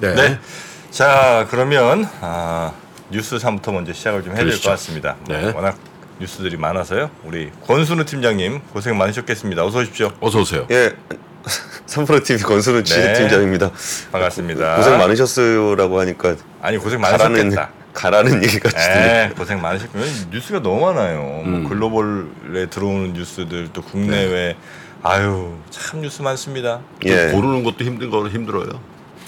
네. 네. 자 그러면 아, 뉴스 3부터 먼저 시작을 좀 해야 될 것 그러시죠. 같습니다. 네. 워낙 뉴스들이 많아서요. 우리 권순우 팀장님 고생 많으셨겠습니다. 어서 오십시오. 어서 오세요. 예. 3프로 TV 권순우 네. 취재팀장입니다. 반갑습니다. 고생 많으셨어요라고 하니까 아니 고생 가라는 많으셨겠다. 가라는 얘기가 네, 고생 많으셨고요. 뉴스가 너무 많아요. 음. 뭐 글로벌에 들어오는 뉴스들 또 국내외 아유 참 뉴스 많습니다. 예. 고르는 것도 힘든 거 힘들어요.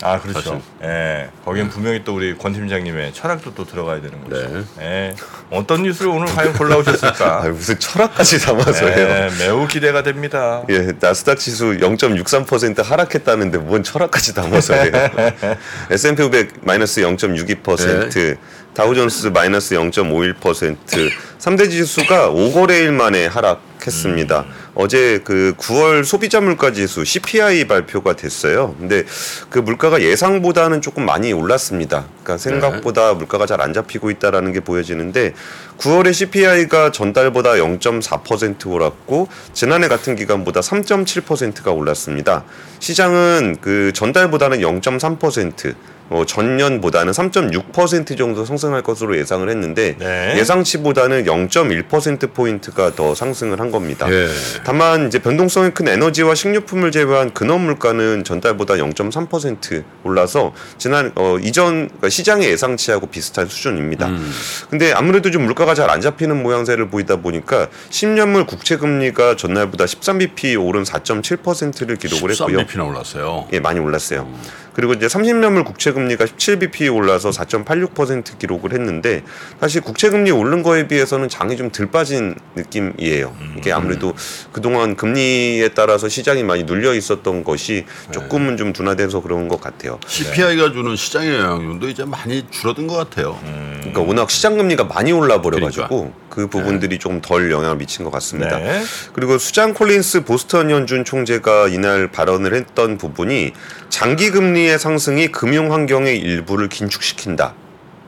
아 그렇죠. 사실. 예, 거긴 분명히 또 우리 권 팀장님의 철학도 또 들어가야 되는 거죠. 네. 예, 어떤 뉴스를 오늘 과연 골라오셨을까? 아, 무슨 철학까지 담아서요. 예, 매우 기대가 됩니다. 예, 나스닥 지수 0.63% 하락했다는데 뭔 철학까지 담아서 해요. S&P 500 마이너스 0.62%, 다우존스 마이너스 0.51%, 3대 지수가 5거래일 만에 하락 했습니다. 어제 그 9월 소비자 물가 지수 CPI 발표가 됐어요. 근데 그 물가가 예상보다는 조금 많이 올랐습니다. 그러니까 생각보다 물가가 잘 안 잡히고 있다라는 게 보여지는데 9월에 CPI가 전달보다 0.4% 올랐고 지난해 같은 기간보다 3.7%가 올랐습니다. 시장은 그 전달보다는 0.3% 어, 전년보다는 3.6% 정도 상승할 것으로 예상을 했는데 네. 예상치보다는 0.1% 포인트가 더 상승을 한 겁니다. 예. 다만 이제 변동성이 큰 에너지와 식료품을 제외한 근원 물가는 전달보다 0.3% 올라서 지난 어, 이전 그러니까 시장의 예상치하고 비슷한 수준입니다. 음. 근데 아무래도 좀 물가가 잘 안 잡히는 모양새를 보이다 보니까 10년물 국채 금리가 전날보다 13bp 오른 4.7%를 기록을 했고요. 13bp나 올랐어요. 예, 많이 올랐어요. 그리고 이제 30년물 국채 금리가 17bp 올라서 4.86% 기록을 했는데 사실 국채 금리 오른 거에 비해서는 장이 좀 덜 빠진 느낌이에요. 이게 아무래도 그동안 금리에 따라서 시장이 많이 눌려 있었던 것이 조금은 좀 둔화돼서 그런 것 같아요. CPI가 주는 시장의 영향력도 이제 많이 줄어든 것 같아요. 그러니까 워낙 시장 금리가 많이 올라 버려 가지고 그 부분들이 좀덜 영향을 미친 것 같습니다. 네. 그리고 수장 콜린스 보스턴 연준 총재가 이날 발언을 했던 부분이 장기 금리 의 상승이 금융 환경의 일부를 긴축시킨다.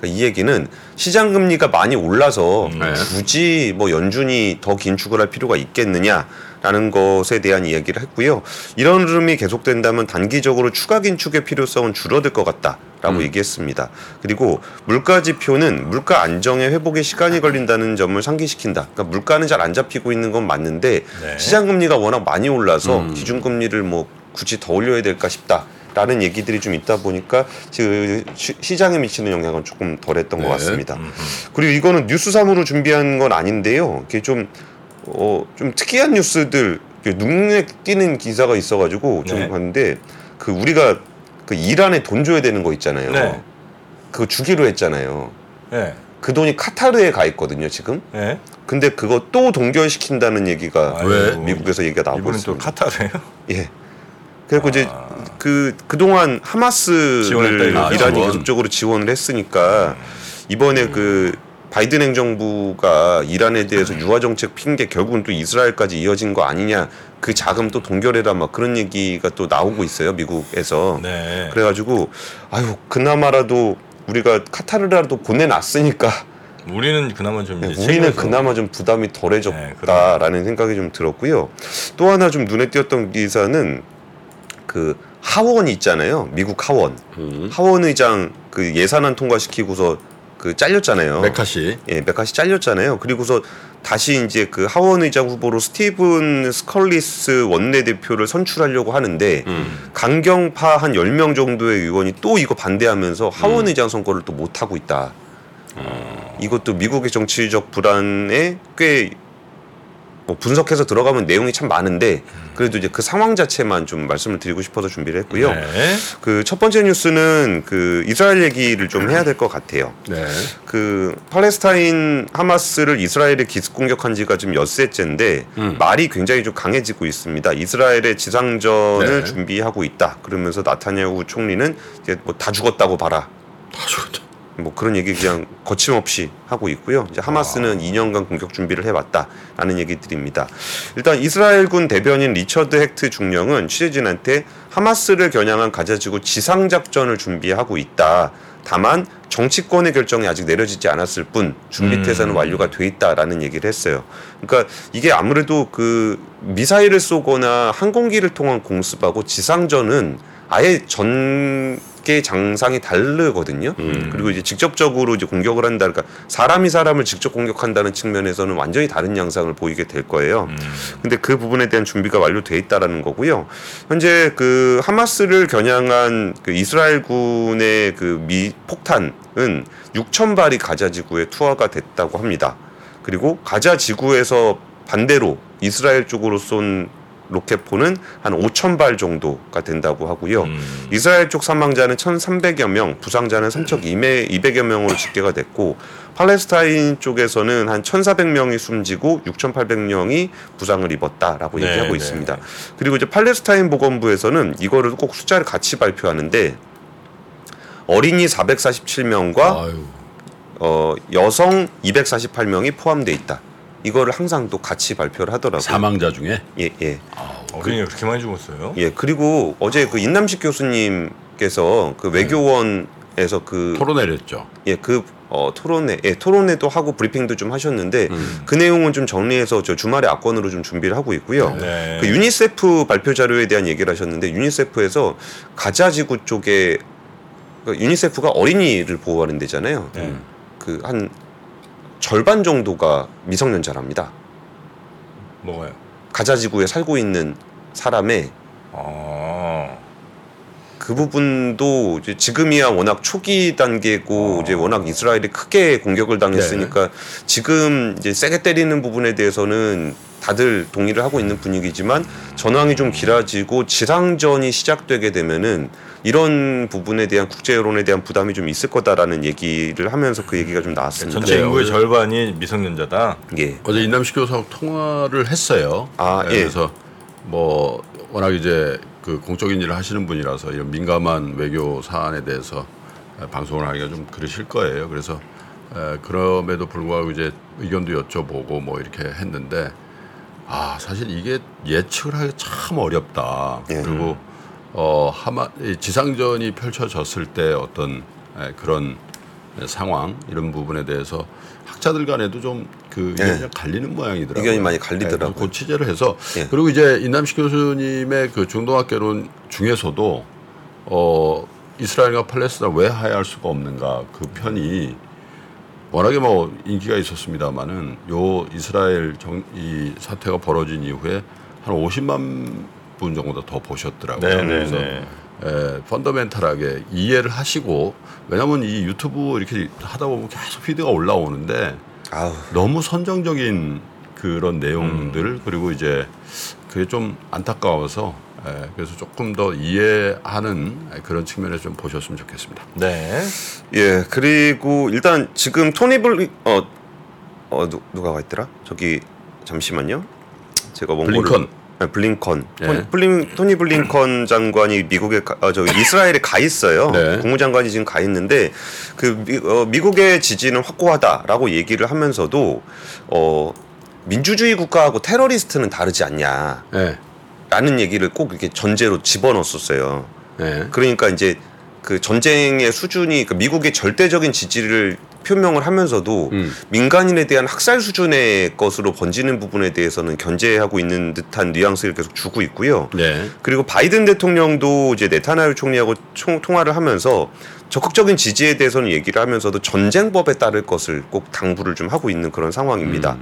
그러니까 이 얘기는 시장 금리가 많이 올라서 네. 굳이 뭐 연준이 더 긴축을 할 필요가 있겠느냐라는 것에 대한 이야기를 했고요. 이런 흐름이 계속된다면 단기적으로 추가 긴축의 필요성은 줄어들 것 같다라고 얘기했습니다. 그리고 물가 지표는 물가 안정의 회복에 시간이 걸린다는 점을 상기시킨다. 그러니까 물가는 잘 안 잡히고 있는 건 맞는데 네. 시장 금리가 워낙 많이 올라서 기준 금리를 뭐 굳이 더 올려야 될까 싶다. 라는 얘기들이 좀 있다 보니까 그 시- 시장에 미치는 영향은 조금 덜했던 것 네. 같습니다. 그리고 이거는 뉴스삼으로 준비한 건 아닌데요. 이게 좀, 어, 좀 특이한 뉴스들, 눈에 띄는 기사가 있어가지고 좀 네. 봤는데 그 우리가 그 이란에 돈 줘야 되는 거 있잖아요. 네. 그거 주기로 했잖아요. 네. 그 돈이 카타르에 가 있거든요, 지금. 네. 근데 그거 또 동결시킨다는 얘기가 아이고, 왜? 미국에서 얘기가 나오고 있습니다. 카타르예요? 예. 그래고 이제 그 그동안 지원했다 하마스를 이거죠. 이란이 지원. 계속적으로 지원을 했으니까 이번에 그 바이든 행정부가 이란에 대해서 유화 정책 핑계 결국은 또 이스라엘까지 이어진 거 아니냐 그 자금 또 동결해라 막 그런 얘기가 또 나오고 있어요 미국에서 네. 그래가지고 아유 그나마라도 우리가 카타르라도 보내놨으니까 우리는 그나마 좀 네, 이제 우리는 챙겨서 그나마 좀 부담이 네, 덜해졌다라는 생각이 좀 들었고요. 또 하나 좀 눈에 띄었던 기사는 그 하원 있잖아요. 미국 하원. 음. 하원 의장 그 예산안 통과시키고서 그 잘렸잖아요. 매카시. 예, 매카시 잘렸잖아요. 그리고서 다시 이제 그 하원 의장 후보로 스티븐 스컬리스 원내대표를 선출하려고 하는데 음. 강경파 한 10명 정도의 의원이 또 이거 반대하면서 하원 의장 선거를 또 못 하고 있다. 이것도 미국의 정치적 불안에 꽤 뭐 분석해서 들어가면 내용이 참 많은데 그래도 이제 그 상황 자체만 좀 말씀을 드리고 싶어서 준비를 했고요. 네. 그첫 번째 뉴스는 그 이스라엘 얘기를 좀 해야 될 것 같아요. 네. 그 팔레스타인 하마스를 이스라엘이 기습 공격한 지가 지금 엿새째인데 음. 말이 굉장히 좀 강해지고 있습니다. 이스라엘의 지상전을 네. 준비하고 있다. 그러면서 나타냐후 총리는 이제 뭐 다 죽었다고 봐라. 다 죽었다. 뭐 그런 얘기 그냥 거침없이 하고 있고요. 이제 하마스는 2년간 공격 준비를 해왔다라는 얘기들입니다. 일단 이스라엘군 대변인 리처드 헥트 중령은 취재진한테 하마스를 겨냥한 가자지구 지상 작전을 준비하고 있다. 다만 정치권의 결정이 아직 내려지지 않았을 뿐 준비 태세는 음. 완료가 돼 있다라는 얘기를 했어요. 그러니까 이게 아무래도 그 미사일을 쏘거나 항공기를 통한 공습하고 지상전은 아예 전 각계의 장상이 다르거든요. 그리고 이제 직접적으로 이제 공격을 한다, 그러니까 사람이 사람을 직접 공격한다는 측면에서는 완전히 다른 양상을 보이게 될 거예요. 근데 그 부분에 대한 준비가 완료돼 있다라는 거고요. 현재 그 하마스를 겨냥한 그 이스라엘군의 그 미 폭탄은 6천 발이 가자 지구에 투하가 됐다고 합니다. 그리고 가자 지구에서 반대로 이스라엘 쪽으로 쏜 로켓포는 한 5천 발 정도가 된다고 하고요. 음. 이스라엘 쪽 사망자는 1,300여 명, 부상자는 3,200여 명으로 집계가 됐고 팔레스타인 쪽에서는 한 1,400명이 숨지고 6,800명이 부상을 입었다라고 네, 얘기하고 네. 있습니다. 그리고 이제 팔레스타인 보건부에서는 이거를 꼭 숫자를 같이 발표하는데 어린이 447명과 아유. 어, 여성 248명이 포함돼 있다. 이거를 항상 또 같이 발표를 하더라고요. 사망자 중에 예, 예. 어린이가 그렇게 많이 죽었어요? 예, 그리고 어제 그 인남식 교수님께서 그 외교원에서 그 토론회를 했죠. 예, 그 어, 토론회, 예, 토론회도 하고 브리핑도 좀 하셨는데 그 내용은 좀 정리해서 저 주말에 악권으로 좀 준비를 하고 있고요. 네. 그 유니세프 발표 자료에 대한 얘기를 하셨는데 유니세프에서 가자 지구 쪽에 그 유니세프가 어린이를 보호하는 데잖아요. 네. 그한 절반 정도가 미성년자랍니다. 뭐가요? 가자 지구에 살고 있는 사람의 아. 그 부분도 이제 지금이야 워낙 초기 단계고 어. 이제 워낙 이스라엘이 크게 공격을 당했으니까 지금 이제 세게 때리는 부분에 대해서는 다들 동의를 하고 있는 분위기지만 전황이 좀 길어지고 지상전이 시작되게 되면은 이런 부분에 대한 국제 여론에 대한 부담이 좀 있을 거다라는 얘기를 하면서 그 얘기가 좀 나왔습니다. 전체 네, 인구의 어제- 절반이 미성년자다. 예. 어제 인남식 교수하고 통화를 했어요. 아, 네, 예. 그래서 뭐 워낙 이제 그 공적인 일을 하시는 분이라서 이런 민감한 외교 사안에 대해서 에, 방송을 하기가 좀 그러실 거예요. 그래서 에, 그럼에도 불구하고 이제 의견도 여쭤보고 뭐 이렇게 했는데 아 사실 이게 예측을 하기 참 어렵다. 예. 그리고 어 하마 이 지상전이 펼쳐졌을 때 어떤 에, 그런 상황 이런 부분에 대해서 학자들 간에도 좀그 예. 갈리는 모양이더라고요. 의견이 많이 갈리더라고요. 네, 그 취재를 해서 예. 그리고 이제 인남식 교수님의 그 중동학개론 중에서도 어 이스라엘과 팔레스타인 왜 하야할 수가 없는가 그 편이 워낙에 뭐 인기가 있었습니다만은 요 이스라엘 정, 이 사태가 벌어진 이후에 한 50만 분 정도 더 보셨더라고요. 네, 네, 그래서 네. 에, 펀더멘탈하게 이해를 하시고 왜냐하면 이 유튜브 이렇게 하다 보면 계속 피드가 올라오는데 아우. 너무 선정적인 그런 내용들 음. 그리고 이제 그게 좀 안타까워서 에, 그래서 조금 더 이해하는 그런 측면에서 좀 보셨으면 좋겠습니다. 네. 예, 그리고 일단 지금 토니 블리 어, 어 누, 누가 가 있더라? 저기 잠시만요. 제가 블링컨. 네, 블링컨. 예. 토니, 블링, 토니 블링컨 장관이 미국에 가, 어, 저 이스라엘에 가 있어요. 네. 국무장관이 지금 가 있는데 그 미, 어, 미국의 지지는 확고하다라고 얘기를 하면서도 어 민주주의 국가하고 테러리스트는 다르지 않냐. 예. 라는 얘기를 꼭 이렇게 전제로 집어넣었었어요. 예. 그러니까 이제 그 전쟁의 수준이 그 미국의 절대적인 지지를 표명을 하면서도 음. 민간인에 대한 학살 수준의 것으로 번지는 부분에 대해서는 견제하고 있는 듯한 뉘앙스를 계속 주고 있고요. 네. 그리고 바이든 대통령도 이제 네타냐후 총리하고 총, 통화를 하면서 적극적인 지지에 대해서는 얘기를 하면서도 전쟁법에 따를 것을 꼭 당부를 좀 하고 있는 그런 상황입니다.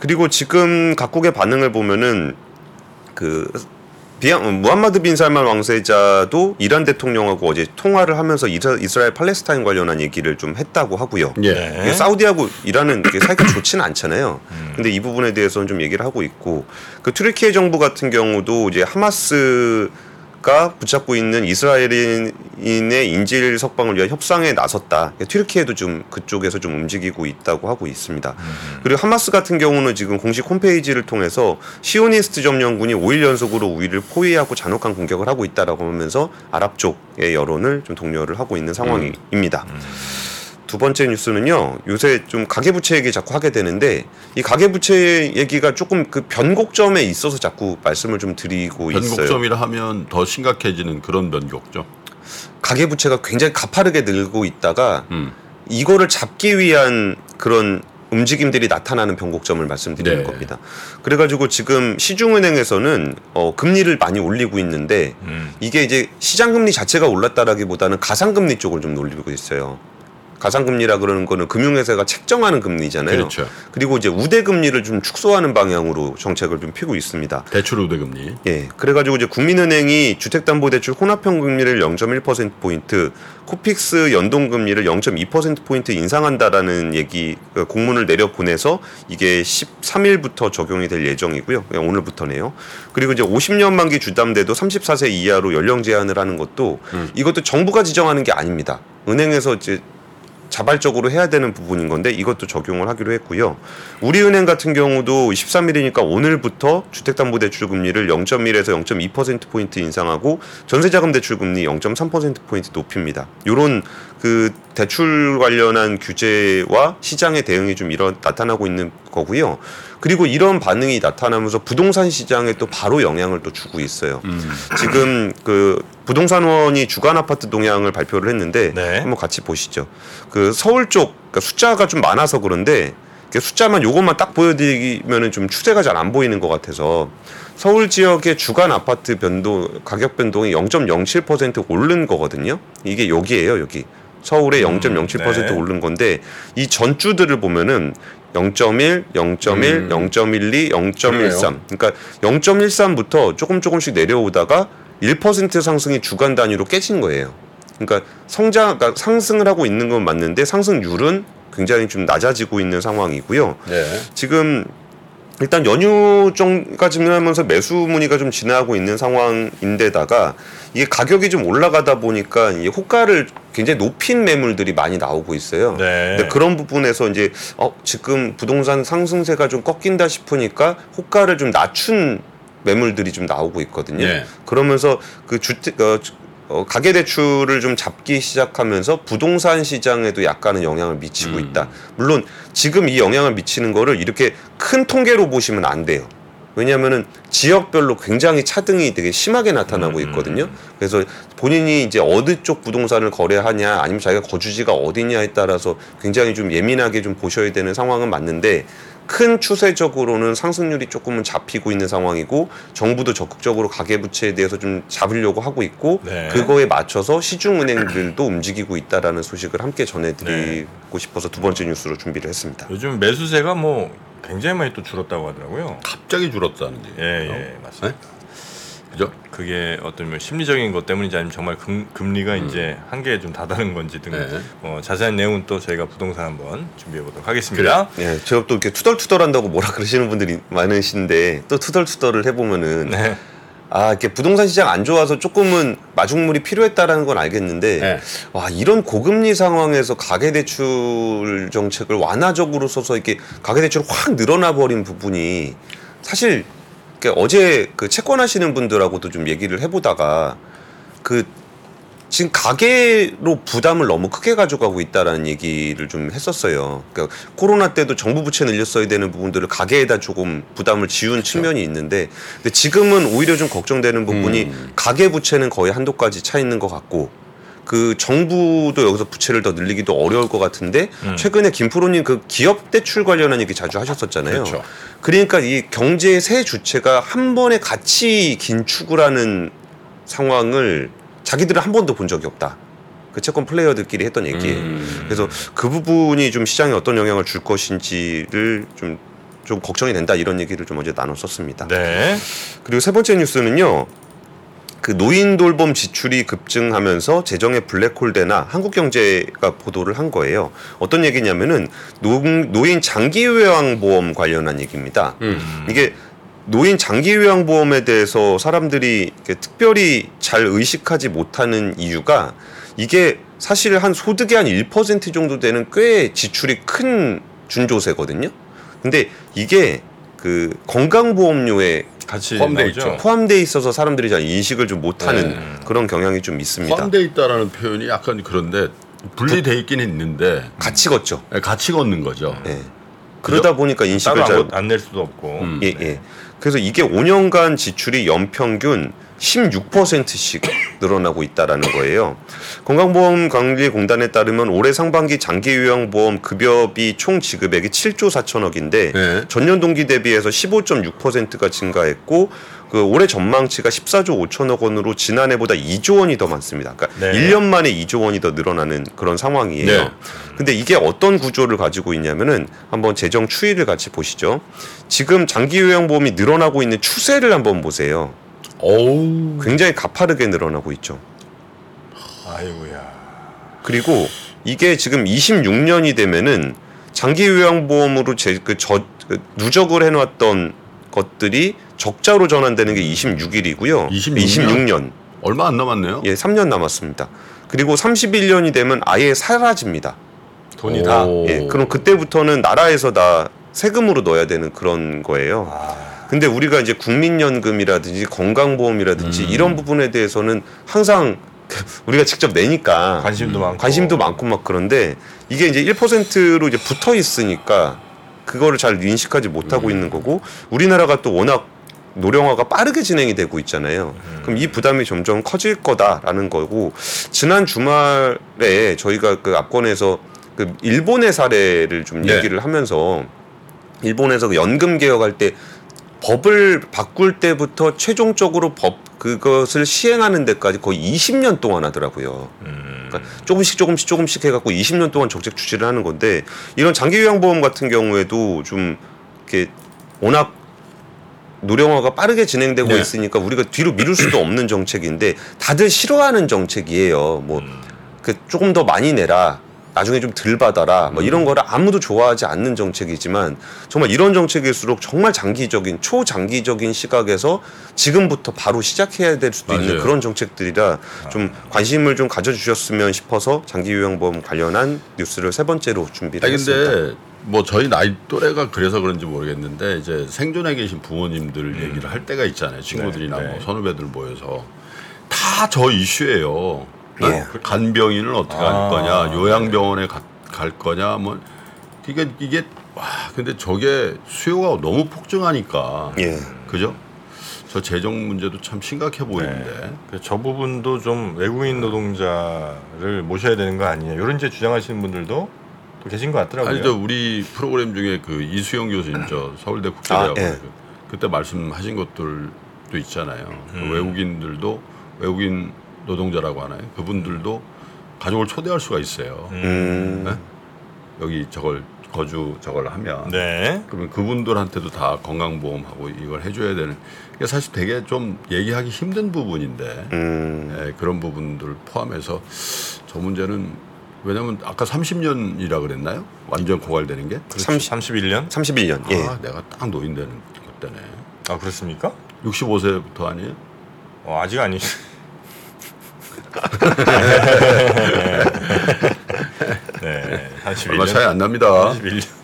그리고 지금 각국의 반응을 보면은 그 비앙 무함마드 빈 살만 왕세자도 이란 대통령하고 어제 통화를 하면서 이스라- 이스라엘 팔레스타인 관련한 얘기를 좀 했다고 하고요. 예. 사우디하고 이란은 사이가 좋지는 않잖아요. 근데 이 부분에 대해서는 좀 얘기를 하고 있고 그 튀르키예 정부 같은 경우도 이제 하마스 가 붙잡고 있는 이스라엘인의 인질 석방을 위한 협상에 나섰다. 튀르키예도 좀 그쪽에서 좀 움직이고 있다고 하고 있습니다. 그리고 하마스 같은 경우는 지금 공식 홈페이지를 통해서 시오니스트 점령군이 5일 연속으로 우위를 포위하고 잔혹한 공격을 하고 있다라고 하면서 아랍 쪽의 여론을 좀 독려를 하고 있는 상황입니다. 두 번째 뉴스는요. 요새 좀 가계부채 얘기 자꾸 하게 되는데 이 가계부채 얘기가 조금 그 변곡점에 있어서 자꾸 말씀을 좀 드리고 있어요. 변곡점이라 하면 더 심각해지는 그런 변곡점. 가계부채가 굉장히 가파르게 늘고 있다가 음. 이거를 잡기 위한 그런 움직임들이 나타나는 변곡점을 말씀드리는 네. 겁니다. 그래가지고 지금 시중은행에서는 어, 금리를 많이 올리고 있는데 음. 이게 이제 시장 금리 자체가 올랐다라기보다는 가상 금리 쪽을 좀 올리고 있어요. 가상 금리라 그러는 거는 금융회사가 책정하는 금리잖아요. 그렇죠. 그리고 이제 우대 금리를 좀 축소하는 방향으로 정책을 좀 피고 있습니다. 대출 우대금리. 예. 그래가지고 이제 국민은행이 주택담보대출 혼합형 금리를 0.1% 포인트, 코픽스 연동 금리를 0.2% 포인트 인상한다라는 얘기 그 공문을 내려 보내서 이게 13일부터 적용이 될 예정이고요. 그냥 오늘부터네요. 그리고 이제 50년 만기 주담대도 34세 이하로 연령 제한을 하는 것도 이것도 정부가 지정하는 게 아닙니다. 은행에서 이제 자발적으로 해야 되는 부분인 건데 이것도 적용을 하기로 했고요. 우리은행 같은 경우도 13일이니까 오늘부터 주택담보대출 금리를 0.1에서 0.2% 포인트 인상하고 전세자금 대출 금리 0.3% 포인트 높입니다. 요런 그 대출 관련한 규제와 시장의 대응이 좀 이런 나타나고 있는 거고요. 그리고 이런 반응이 나타나면서 부동산 시장에 또 바로 영향을 또 주고 있어요. 지금 그 부동산원이 주간 아파트 동향을 발표를 했는데 네. 한번 같이 보시죠. 그 서울 쪽 그러니까 숫자가 좀 많아서 그런데 그 숫자만 요것만 딱 보여드리면은 좀 추세가 잘 안 보이는 것 같아서 서울 지역의 주간 아파트 변동 가격 변동이 0.07% 오른 거거든요. 이게 여기에요, 여기. 서울에 0.07% 네. 오른 건데 이 전주들을 보면은 0.1, 0.1, 음. 0.12, 0.13. 그러네요. 그러니까 0.13부터 조금 조금씩 내려오다가 1% 상승이 주간 단위로 깨진 거예요. 그러니까 성장, 그러니까 상승을 하고 있는 건 맞는데 상승률은 굉장히 좀 낮아지고 있는 상황이고요. 네. 지금 일단 연휴가 지나면서 매수 문의가 좀 지나고 있는 상황인데다가 이게 가격이 좀 올라가다 보니까 이 호가를 굉장히 높인 매물들이 많이 나오고 있어요. 네. 근데 그런 부분에서 이제 어 지금 부동산 상승세가 좀 꺾인다 싶으니까 호가를 좀 낮춘 매물들이 좀 나오고 있거든요. 네. 그러면서 그 주택 어, 주- 어, 가계 대출을 좀 잡기 시작하면서 부동산 시장에도 약간은 영향을 미치고 음. 있다. 물론 지금 이 영향을 미치는 거를 이렇게 큰 통계로 보시면 안 돼요. 왜냐하면은 지역별로 굉장히 차등이 되게 심하게 나타나고 있거든요. 그래서 본인이 이제 어느 쪽 부동산을 거래하냐 아니면 자기가 거주지가 어디냐에 따라서 굉장히 좀 예민하게 좀 보셔야 되는 상황은 맞는데 큰 추세적으로는 상승률이 조금은 잡히고 있는 상황이고 정부도 적극적으로 가계부채에 대해서 좀 잡으려고 하고 있고 네. 그거에 맞춰서 시중은행들도 움직이고 있다라는 소식을 함께 전해드리고 싶어서 두 번째 뉴스로 준비를 했습니다. 요즘 매수세가 뭐 굉장히 많이 또 줄었다고 하더라고요. 갑자기 줄었다는 얘기. 예, 예, 맞습니다. 그죠? 그게 어떤 뭐 심리적인 것 때문인지 아니면 정말 금, 금리가 이제 한계에 좀 다다른 건지 등 네. 어, 자세한 내용은 또 저희가 부동산 한번 준비해 보도록 하겠습니다. 예, 제가 또 이렇게 투덜투덜한다고 뭐라 그러시는 분들이 많으신데 또 투덜투덜을 해보면은 네. 아 이렇게 부동산 시장 안 좋아서 조금은 마중물이 필요했다라는 건 알겠는데 네. 와 이런 고금리 상황에서 가계대출 정책을 완화적으로 써서 이렇게 가계대출이 확 늘어나 버린 부분이 사실 그러니까 어제 그 채권 하시는 분들하고도 좀 얘기를 해보다가 그 지금 가계로 부담을 너무 크게 가져가고 있다라는 얘기를 좀 했었어요. 그러니까 코로나 때도 정부 부채 늘렸어야 되는 부분들을 가계에다 조금 부담을 지운 측면이 있는데 근데 지금은 오히려 좀 걱정되는 부분이 음. 가계 부채는 거의 한도까지 차 있는 것 같고 그 정부도 여기서 부채를 더 늘리기도 어려울 것 같은데 음. 최근에 김프로님 그 기업 대출 관련한 얘기 자주 하셨었잖아요. 그렇죠. 그러니까 이 경제의 세 주체가 한 번에 같이 긴축을 하는 상황을 자기들은 한 번도 본 적이 없다. 그 채권 플레이어들끼리 했던 얘기예요. 음. 그래서 그 부분이 좀 시장에 어떤 영향을 줄 것인지를 좀, 좀 걱정이 된다 이런 얘기를 좀 어제 나눴었습니다. 네. 그리고 세 번째 뉴스는요. 그 노인 돌봄 지출이 급증하면서 재정의 블랙홀 되나 한국경제가 보도를 한 거예요. 어떤 얘기냐면은 노, 노인 장기 요양보험 관련한 얘기입니다. 음. 이게 노인 장기 요양보험에 대해서 사람들이 특별히 잘 의식하지 못하는 이유가 이게 사실 한 소득의 한 1% 정도 되는 꽤 지출이 큰 준조세거든요. 근데 이게 그 건강보험료에 같이 포함돼 나오죠? 있죠. 포함돼 있어서 사람들이 잘 인식을 좀 못하는 네. 그런 경향이 좀 있습니다. 포함돼 있다라는 표현이 약간 그런데 분리돼 있긴 있는데 같이 걷죠. 같이 걷는 거죠. 예. 그러다 보니까 인식을 잘 따로 안낼 수도 없고. 음. 예, 예. 그래서 이게 5년간 지출이 연평균 16%씩 늘어나고 있다라는 거예요. 건강보험관리공단에 따르면 올해 상반기 장기요양보험 급여비 총 지급액이 7조 4천억인데 네. 전년 동기 대비해서 15.6%가 증가했고 그 올해 전망치가 14조 5천억 원으로 지난해보다 2조 원이 더 많습니다. 그러니까 네. 1년 만에 2조 원이 더 늘어나는 그런 상황이에요. 네. 근데 이게 어떤 구조를 가지고 있냐면은 한번 재정 추이를 같이 보시죠. 지금 장기요양보험이 늘어나고 있는 추세를 한번 보세요. 어우. 굉장히 가파르게 늘어나고 있죠. 아이고야. 그리고 이게 지금 26년이 되면은 장기 요양보험으로 제, 그 저, 그 누적을 해놨던 것들이 적자로 전환되는 게 26일이고요. 26년? 26년. 얼마 안 남았네요. 예, 3년 남았습니다. 그리고 31년이 되면 아예 사라집니다. 돈이 오. 다. 예, 그럼 그때부터는 나라에서 다 세금으로 넣어야 되는 그런 거예요. 아, 근데 우리가 이제 국민연금이라든지 건강보험이라든지 음. 이런 부분에 대해서는 항상 우리가 직접 내니까 관심도 많고. 관심도 많고 막 그런데 이게 이제 1%로 이제 붙어 있으니까 그거를 잘 인식하지 못하고 있는 거고 우리나라가 또 워낙 노령화가 빠르게 진행이 되고 있잖아요. 그럼 이 부담이 점점 커질 거다라는 거고 지난 주말에 저희가 그 압권에서 그 일본의 사례를 좀 네. 얘기를 하면서 일본에서 그 연금 개혁할 때 법을 바꿀 때부터 최종적으로 법 그것을 시행하는 데까지 거의 20년 동안 하더라고요. 음. 그러니까 조금씩 조금씩 조금씩 해갖고 20년 동안 정책 추진을 하는 건데 이런 장기 요양보험 같은 경우에도 좀 이렇게 워낙 노령화가 빠르게 진행되고 네. 있으니까 우리가 뒤로 미룰 수도 없는 정책인데 다들 싫어하는 정책이에요. 뭐그 조금 더 많이 내라. 나중에 좀 덜 받아라. 뭐 이런 거를 아무도 좋아하지 않는 정책이지만 정말 이런 정책일수록 정말 장기적인 초장기적인 시각에서 지금부터 바로 시작해야 될 수도 있는 맞아요. 그런 정책들이라 좀 관심을 좀 가져주셨으면 싶어서 장기 요양보험 관련한 뉴스를 세 번째로 준비를 아니 했습니다. 근데 뭐 저희 나이 또래가 그래서 그런지 모르겠는데 이제 생존에 계신 부모님들 얘기를 할 때가 있잖아요. 친구들이나 네, 네. 뭐 선후배들 모여서 다 저 이슈예요. 예. 그 간병인을 어떻게 할 아, 거냐, 요양병원에 가- 갈 거냐, 뭐 이게 이게 와 근데 저게 수요가 너무 폭증하니까 예. 그죠? 저 재정 문제도 참 심각해 보이는데. 그래서 저 부분도 좀 외국인 노동자를 모셔야 되는 거 아니냐 이런 이제 주장하시는 분들도 또 계신 것 같더라고요. 아니 저 우리 프로그램 중에 그 이수영 교수님 저 서울대 국제대학원 아, 예. 그, 그때 말씀하신 것들도 있잖아요. 그 음. 외국인들도 외국인 노동자라고 하나요? 그분들도 가족을 초대할 수가 있어요. 음. 네? 여기 저걸 거주 저걸 하면 네. 그러면 그분들한테도 다 건강보험하고 이걸 해줘야 되는 이게 사실 되게 좀 얘기하기 힘든 부분인데 음. 예, 그런 부분들 포함해서 저 문제는 왜냐하면 아까 30년이라 그랬나요? 완전 고갈되는 게? 30, 31년? 31년. 예. 아, 내가 딱 노인 되는 그때네. 아 그렇습니까? 65세부터 아니에요? 어, 아직 아니. 네, 31년. 얼마 차이 안 납니다. 31년.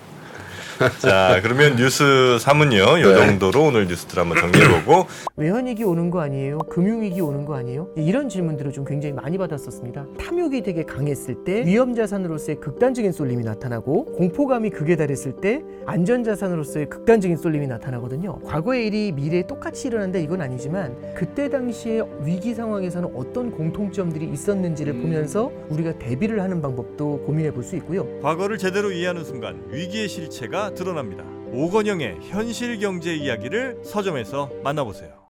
자, 그러면 뉴스 3은요. 요 네. 정도로 오늘 뉴스들 한번 정리해보고 외환위기 오는 거 아니에요? 금융위기 오는 거 아니에요? 이런 질문들을 좀 굉장히 많이 받았었습니다. 탐욕이 되게 강했을 때 위험자산으로서의 극단적인 쏠림이 나타나고 공포감이 극에 달했을 때 안전자산으로서의 극단적인 쏠림이 나타나거든요. 과거의 일이 미래에 똑같이 일어난다 이건 아니지만 그때 당시에 위기 상황에서는 어떤 공통점들이 있었는지를 보면서 우리가 대비를 하는 방법도 고민해 볼 수 있고요. 과거를 제대로 이해하는 순간 위기의 실체가 드러납니다. 오건영의 현실 경제 이야기를 서점에서 만나보세요.